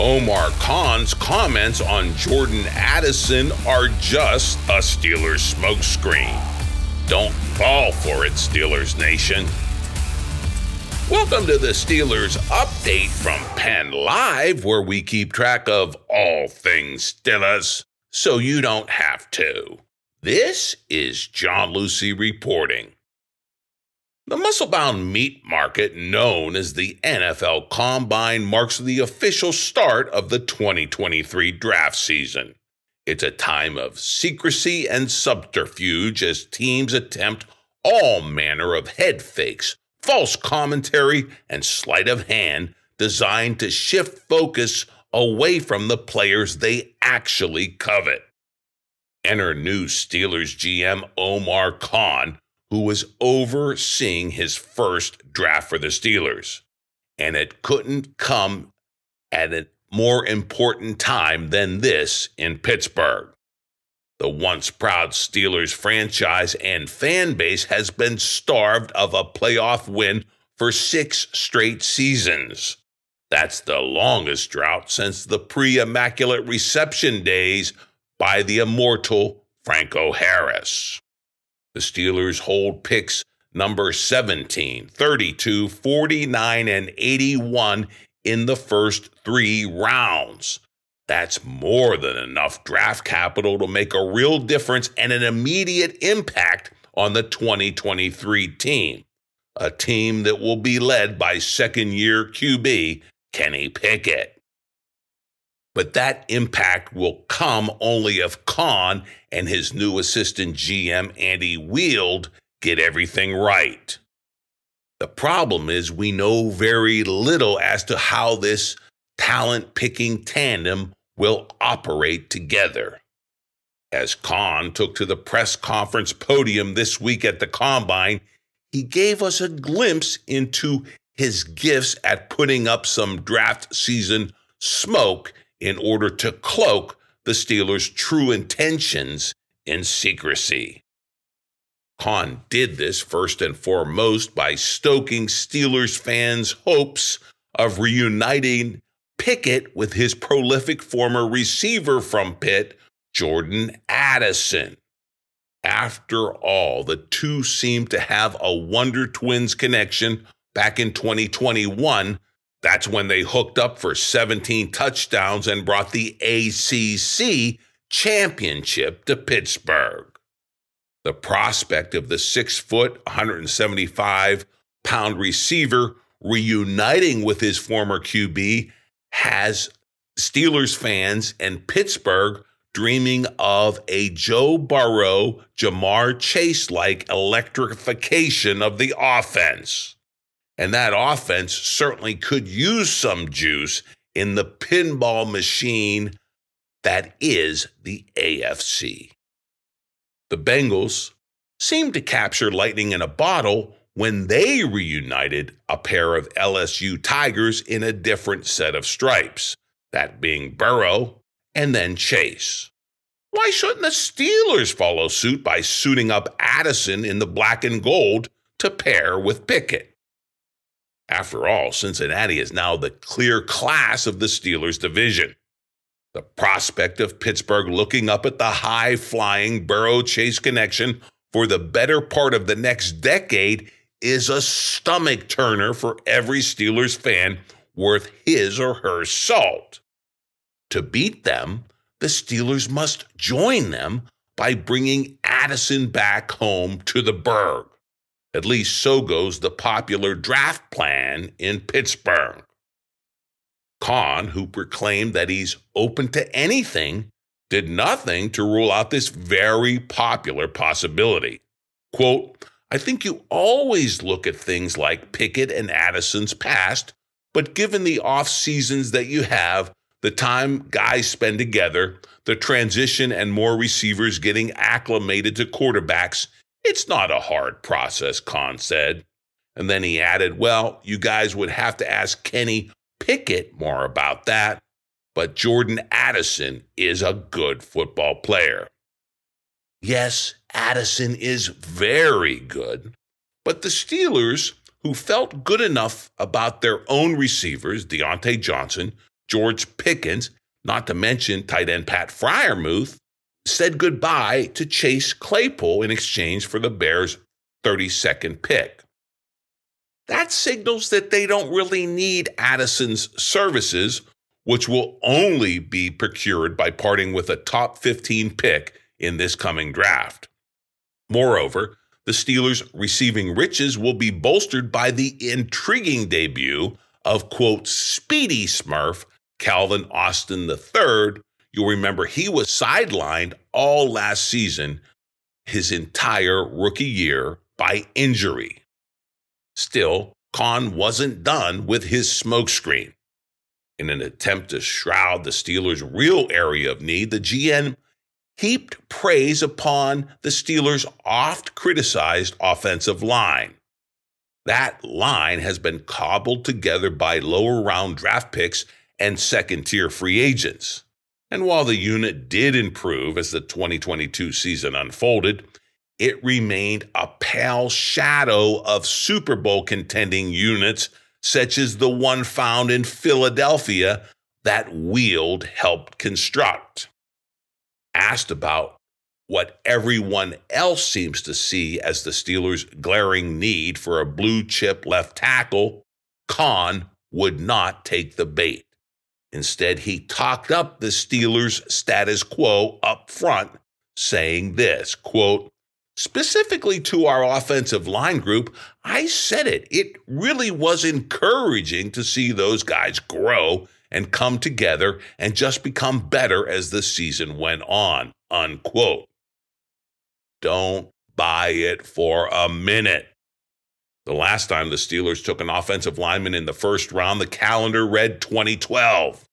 Omar Khan's comments on Jordan Addison are just a Steelers smokescreen. Don't fall for it, Steelers Nation. Welcome to the Steelers update from Penn Live, where we keep track of all things Steelers so you don't have to. This is John Luciew reporting. The muscle bound meat market, known as the NFL Combine, marks the official start of the 2023 draft season. It's a time of secrecy and subterfuge as teams attempt all manner of head fakes, false commentary, and sleight of hand designed to shift focus away from the players they actually covet. Enter new Steelers GM Omar Khan who was overseeing his first draft for the Steelers. And it couldn't come at a more important time than this in Pittsburgh. The once proud Steelers franchise and fan base has been starved of a playoff win for six straight seasons. That's the longest drought since the pre Immaculate Reception days by the immortal Franco Harris. The Steelers hold picks number 17, 32, 49, and 81 in the first three rounds. That's more than enough draft capital to make a real difference and an immediate impact on the 2023 team, a team that will be led by second year QB Kenny Pickett. But that impact will come only if Khan and his new assistant GM, Andy Weidl, get everything right. The problem is we know very little as to how this talent picking tandem will operate together. As Khan took to the press conference podium this week at the Combine, he gave us a glimpse into his gifts at putting up some draft season smoke in order to cloak the Steelers' true intentions in secrecy. Khan did this first and foremost by stoking Steelers fans' hopes of reuniting Pickett with his prolific former receiver from Pitt, Jordan Addison. After all, the two seemed to have a Wonder Twins connection back in 2021 that's when they hooked up for 17 touchdowns and brought the ACC championship to Pittsburgh. The prospect of the six foot, 175 pound receiver reuniting with his former QB has Steelers fans and Pittsburgh dreaming of a Joe Burrow, Ja'Marr Chase like electrification of the offense. And that offense certainly could use some juice in the pinball machine that is the AFC. The Bengals seemed to capture lightning in a bottle when they reunited a pair of LSU Tigers in a different set of stripes, that being Burrow and then Chase. Why shouldn't the Steelers follow suit by suiting up Addison in the black and gold to pair with Pickett? After all, Cincinnati is now the clear class of the Steelers division. The prospect of Pittsburgh looking up at the high flying Burrow Chase connection for the better part of the next decade is a stomach turner for every Steelers fan worth his or her salt. To beat them, the Steelers must join them by bringing Addison back home to the Burgh. At least so goes the popular draft plan in Pittsburgh. Khan, who proclaimed that he's open to anything, did nothing to rule out this very popular possibility. Quote, I think you always look at things like Pickett and Addison's past, but given the off seasons that you have, the time guys spend together, the transition and more receivers getting acclimated to quarterbacks, it's not a hard process, Khan said. And then he added, Well, you guys would have to ask Kenny Pickett more about that, but Jordan Addison is a good football player. Yes, Addison is very good, but the Steelers, who felt good enough about their own receivers, Diontae Johnson, George Pickens, not to mention tight end Pat Freiermuth, said goodbye to Chase Claypool in exchange for the Bears' 32nd pick. That signals that they don't really need Addison's services, which will only be procured by parting with a top 15 pick in this coming draft. Moreover, the Steelers' receiving riches will be bolstered by the intriguing debut of, quote, Speedy Smurf Calvin Austin III. You'll remember he was sidelined all last season, his entire rookie year, by injury. Still, Khan wasn't done with his smokescreen. In an attempt to shroud the Steelers' real area of need, the GM heaped praise upon the Steelers' oft criticized offensive line. That line has been cobbled together by lower round draft picks and second tier free agents. And while the unit did improve as the 2022 season unfolded, it remained a pale shadow of Super Bowl contending units such as the one found in Philadelphia that Weidl helped construct. Asked about what everyone else seems to see as the Steelers' glaring need for a blue chip left tackle, Khan would not take the bait. Instead, he talked up the Steelers' status quo up front, saying this quote, specifically to our offensive line group, I said it. It really was encouraging to see those guys grow and come together and just become better as the season went on. Unquote. Don't buy it for a minute. The last time the Steelers took an offensive lineman in the first round, the calendar read 2012.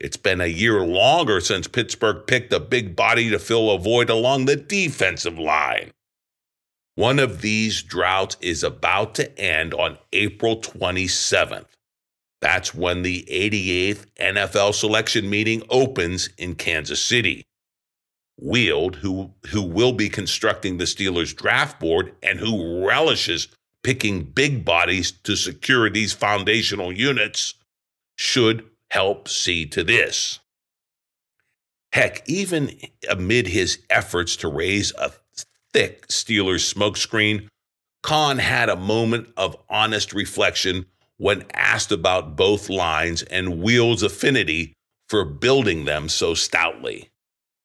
It's been a year longer since Pittsburgh picked a big body to fill a void along the defensive line. One of these droughts is about to end on April 27th. That's when the 88th NFL selection meeting opens in Kansas City. Weidl, who, who will be constructing the Steelers draft board and who relishes picking big bodies to secure these foundational units, should help see to this. Heck, even amid his efforts to raise a thick Steelers smokescreen, Khan had a moment of honest reflection when asked about both lines and Weidl's affinity for building them so stoutly.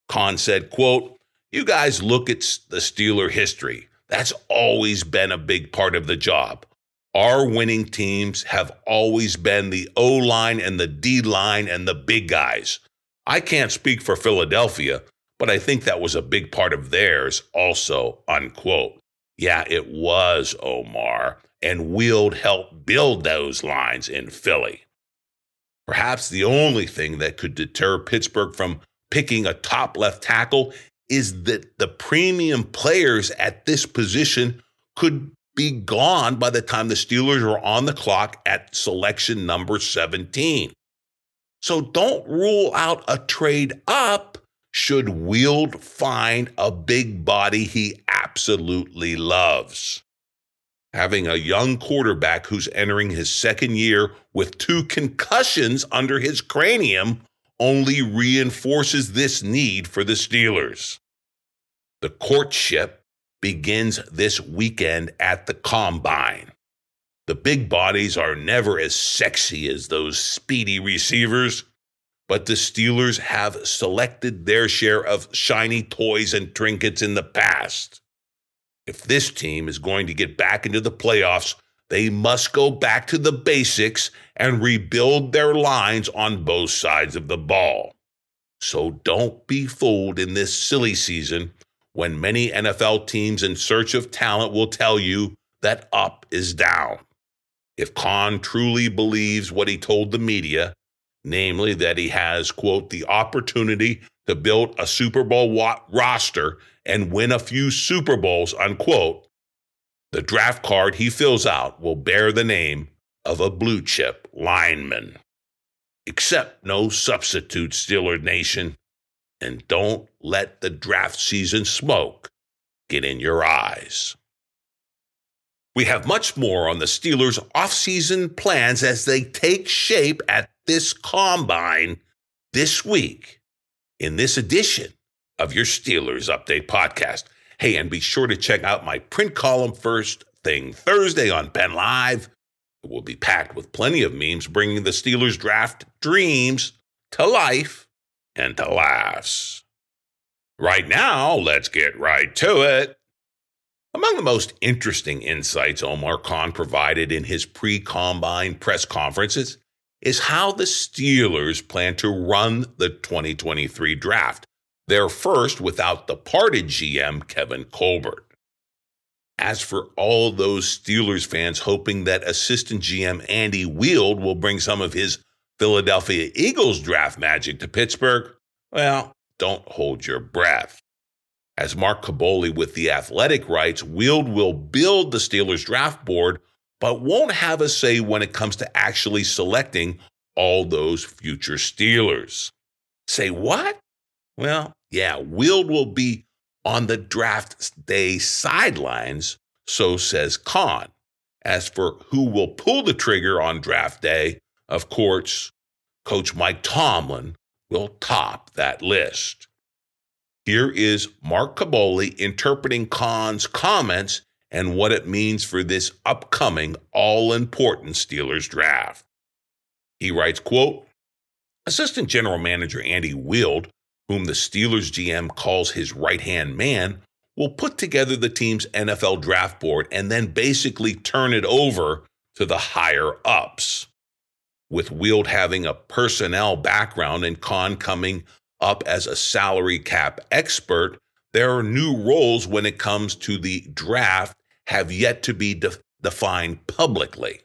Khan said, quote, You guys look at the Steeler history. That's always been a big part of the job. Our winning teams have always been the O line and the D line and the big guys. I can't speak for Philadelphia, but I think that was a big part of theirs also, unquote. Yeah, it was Omar, and Weidl helped build those lines in Philly. Perhaps the only thing that could deter Pittsburgh from picking a top left tackle is that the premium players at this position could be gone by the time the Steelers are on the clock at selection number 17. So don't rule out a trade up should Weidl find a big body he absolutely loves. Having a young quarterback who's entering his second year with two concussions under his cranium only reinforces this need for the Steelers. The courtship begins this weekend at the combine. The big bodies are never as sexy as those speedy receivers, but the Steelers have selected their share of shiny toys and trinkets in the past. If this team is going to get back into the playoffs, they must go back to the basics and rebuild their lines on both sides of the ball. So don't be fooled in this silly season when many NFL teams in search of talent will tell you that up is down. If Khan truly believes what he told the media, namely that he has, quote, the opportunity to build a Super Bowl roster and win a few Super Bowls, unquote, the draft card he fills out will bear the name of a blue chip lineman. Accept no substitute, Steeler Nation, and don't let the draft season smoke get in your eyes. We have much more on the Steelers' offseason plans as they take shape at this combine this week in this edition of your Steelers Update podcast. Hey, and be sure to check out my print column first thing Thursday on Penn Live. It will be packed with plenty of memes bringing the Steelers draft dreams to life and to laughs. Right now, let's get right to it. Among the most interesting insights Omar Khan provided in his pre combine press conferences is how the Steelers plan to run the 2023 draft, their first without departed GM Kevin Colbert. As for all those Steelers fans hoping that assistant GM Andy Weidl will bring some of his Philadelphia Eagles draft magic to Pittsburgh, well, don't hold your breath. As Mark Kaboly with The Athletic writes, Weidl will build the Steelers draft board, but won't have a say when it comes to actually selecting all those future Steelers. Say what? Well, yeah, Weidl will be on the draft day sidelines, so says Khan. As for who will pull the trigger on draft day, of course, Coach Mike Tomlin will top that list. Here is Mark Kaboly interpreting Khan's comments and what it means for this upcoming all-important Steelers draft. He writes, quote, Assistant General Manager Andy Weidl, whom the Steelers GM calls his right-hand man, will put together the team's NFL draft board and then basically turn it over to the higher ups. With Weidl having a personnel background and Khan coming up as a salary cap expert, there are new roles when it comes to the draft have yet to be de- defined publicly.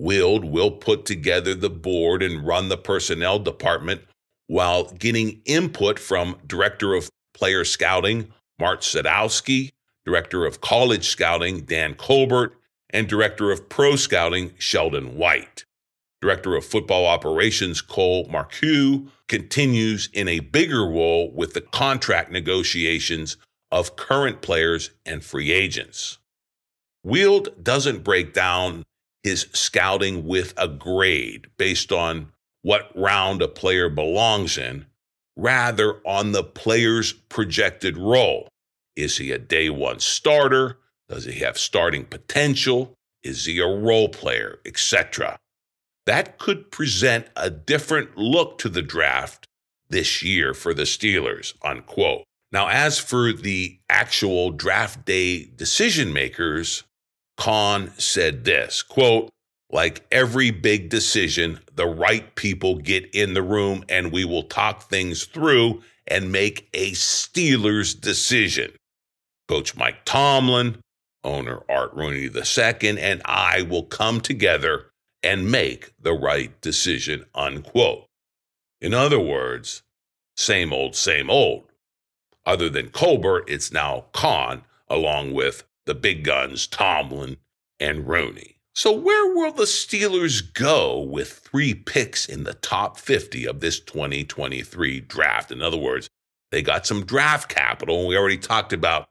Weidl will put together the board and run the personnel department while getting input from Director of Player Scouting, Mark Sadowski, Director of College Scouting, Dan Colbert, and Director of Pro Scouting, Sheldon White. Director of Football Operations Cole Marcoux continues in a bigger role with the contract negotiations of current players and free agents. Weidl doesn't break down his scouting with a grade based on what round a player belongs in, rather on the player's projected role. Is he a day one starter? Does he have starting potential? Is he a role player, etc.? that could present a different look to the draft this year for the Steelers, unquote. Now, as for the actual draft day decision makers, Khan said this quote, like every big decision, the right people get in the room and we will talk things through and make a Steelers decision. Coach Mike Tomlin, owner Art Rooney II, and I will come together and make the right decision, unquote. In other words, same old, same old. Other than Colbert, it's now Khan, along with the big guns Tomlin and Rooney. So, where will the Steelers go with three picks in the top 50 of this 2023 draft? In other words, they got some draft capital. We already talked about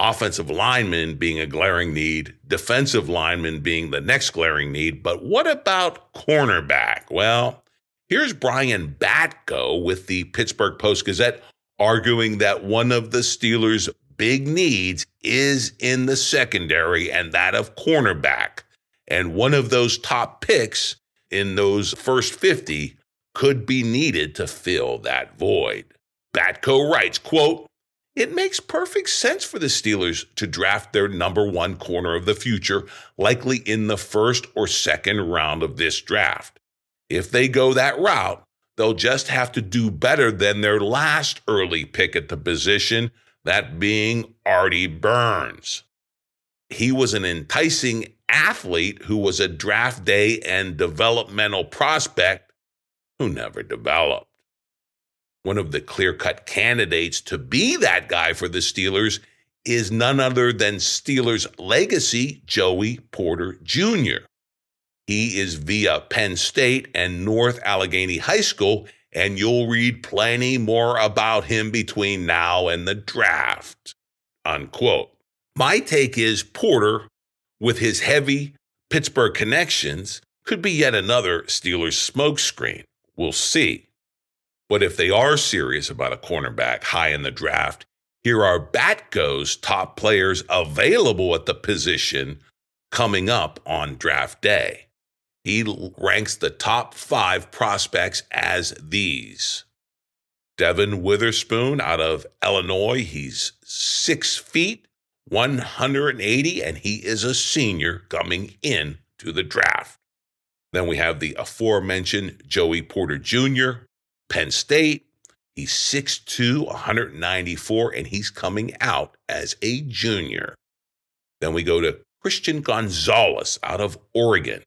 offensive linemen being a glaring need, defensive linemen being the next glaring need. But what about cornerback? Well, here's Brian Batko with the Pittsburgh Post Gazette arguing that one of the Steelers' big needs is in the secondary and that of cornerback. And one of those top picks in those first 50 could be needed to fill that void. Batko writes, quote, it makes perfect sense for the Steelers to draft their number one corner of the future, likely in the first or second round of this draft. If they go that route, they'll just have to do better than their last early pick at the position, that being Artie Burns. He was an enticing athlete who was a draft day and developmental prospect, who never developed. One of the clear cut candidates to be that guy for the Steelers is none other than Steelers legacy Joey Porter Jr. He is via Penn State and North Allegheny High School, and you'll read plenty more about him between now and the draft. Unquote. My take is Porter, with his heavy Pittsburgh connections, could be yet another Steelers smokescreen. We'll see. But if they are serious about a cornerback high in the draft, here are Batko's top players available at the position coming up on draft day. He ranks the top five prospects as these Devon Witherspoon out of Illinois. He's six feet, 180, and he is a senior coming in to the draft. Then we have the aforementioned Joey Porter Jr., Penn State. He's 6'2, 194, and he's coming out as a junior. Then we go to Christian Gonzalez out of Oregon.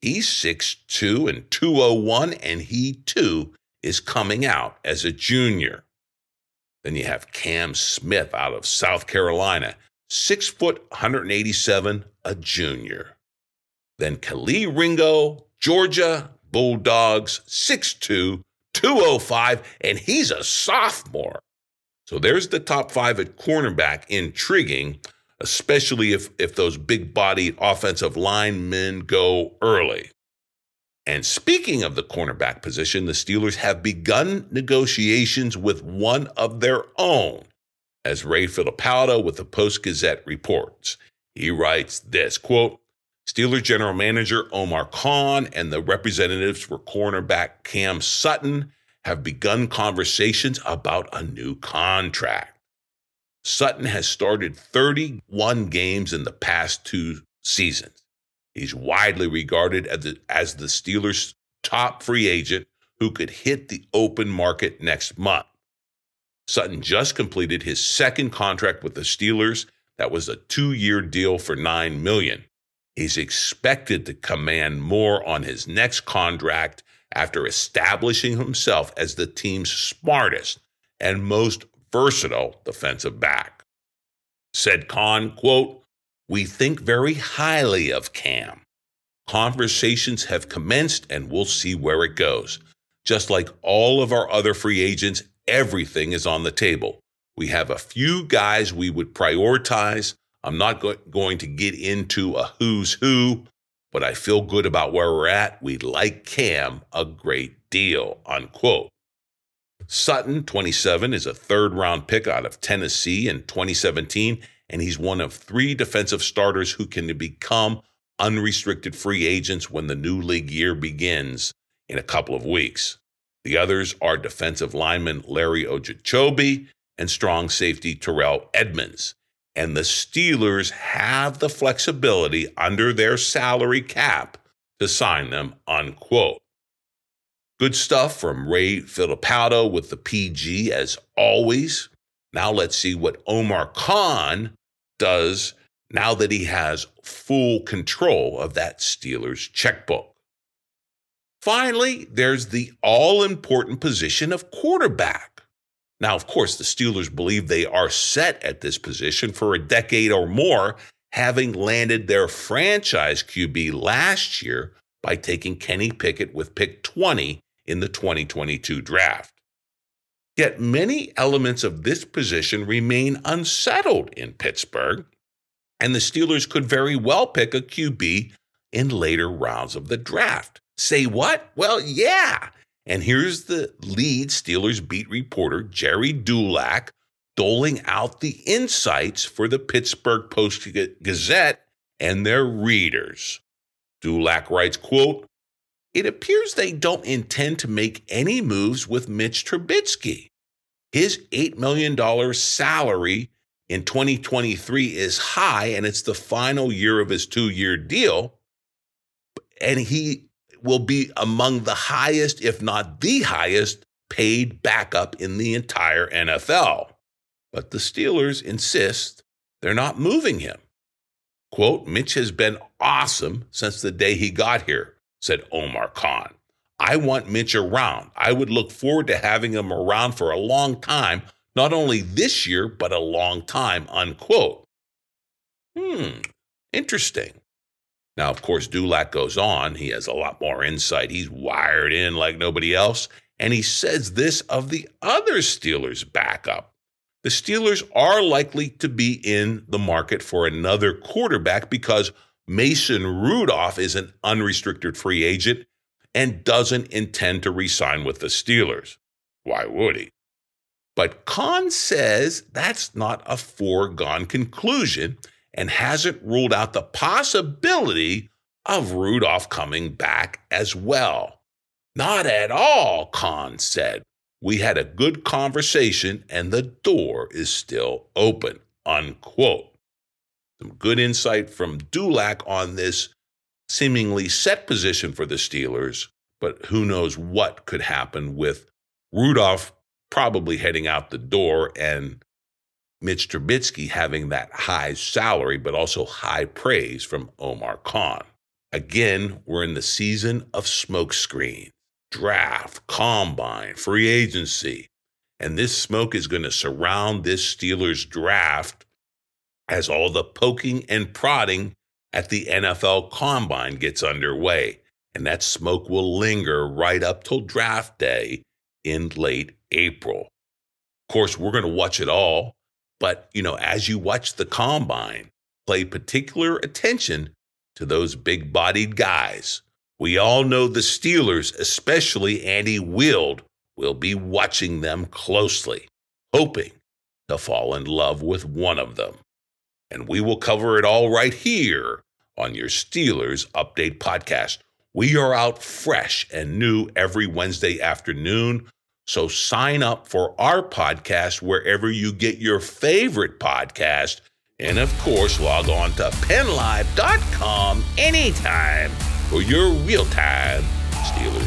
He's 6'2 and 201, and he too is coming out as a junior. Then you have Cam Smith out of South Carolina, 6 foot 187, a junior. Then Kelee Ringo, Georgia Bulldogs, 6'2, 205, and he's a sophomore. So there's the top five at cornerback. Intriguing, especially if, if those big bodied offensive linemen go early. And speaking of the cornerback position, the Steelers have begun negotiations with one of their own, as Ray Fittipaldo with the Post Gazette reports. He writes this quote, Steelers general manager Omar Khan and the representatives for cornerback Cam Sutton have begun conversations about a new contract. Sutton has started 31 games in the past two seasons. He's widely regarded as the, as the Steelers' top free agent who could hit the open market next month. Sutton just completed his second contract with the Steelers. That was a two-year deal for 9 million. He's expected to command more on his next contract after establishing himself as the team's smartest and most versatile defensive back. Said Khan, quote, We think very highly of Cam. Conversations have commenced and we'll see where it goes. Just like all of our other free agents, everything is on the table. We have a few guys we would prioritize, I'm not go- going to get into a who's who, but I feel good about where we're at. We like Cam a great deal, unquote. Sutton, 27, is a third round pick out of Tennessee in 2017, and he's one of three defensive starters who can become unrestricted free agents when the new league year begins in a couple of weeks. The others are defensive lineman Larry Ogunjobi and strong safety Terrell Edmunds. and the Steelers have the flexibility under their salary cap to sign them, unquote. Good stuff from Ray Fittipaldo with the PG as always. Now let's see what Omar Khan does now that he has full control of that Steelers checkbook. Finally, there's the all important position of quarterback. Now, of course, the Steelers believe they are set at this position for a decade or more, having landed their franchise QB last year by taking Kenny Pickett with pick 20 in the 2022 draft. Yet many elements of this position remain unsettled in Pittsburgh, and the Steelers could very well pick a QB in later rounds of the draft. Say what? Well, yeah. And here's the lead Steelers beat reporter, Gerry Dulac, doling out the insights for the Pittsburgh Post Gazette and their readers. Dulac writes, quote, It appears they don't intend to make any moves with Mitch Trubisky. His $8 million salary in 2023 is high, and it's the final year of his two year deal. And he will be among the highest, if not the highest, paid backup in the entire NFL. But the Steelers insist they're not moving him. Quote, Mitch has been awesome since the day he got here, said Omar Khan. I want Mitch around. I would look forward to having him around for a long time, not only this year, but a long time, unquote. Hmm, interesting. Now, of course, Dulac goes on. He has a lot more insight. He's wired in like nobody else. And he says this of the other Steelers backup. The Steelers are likely to be in the market for another quarterback because Mason Rudolph is an unrestricted free agent and doesn't intend to resign with the Steelers. Why would he? But Khan says that's not a foregone conclusion and hasn't ruled out the possibility of Rudolph coming back as well. Not at all, Khan said. We had a good conversation and the door is still open. Unquote. Some good insight from Dulac on this seemingly set position for the Steelers, but who knows what could happen with Rudolph probably heading out the door and Mitch Trubisky having that high salary, but also high praise from Omar Khan. Again, we're in the season of smokescreen, draft, combine, free agency. And this smoke is going to surround this Steelers draft as all the poking and prodding at the NFL combine gets underway. And that smoke will linger right up till draft day in late April. Of course, we're going to watch it all. But, you know, as you watch the combine, pay particular attention to those big bodied guys. We all know the Steelers, especially Andy Weidl, will be watching them closely, hoping to fall in love with one of them and we will cover it all right here on your Steelers Update podcast. We are out fresh and new every Wednesday afternoon. So sign up for our podcast wherever you get your favorite podcast. And of course, log on to pennlive.com anytime for your real time Steelers.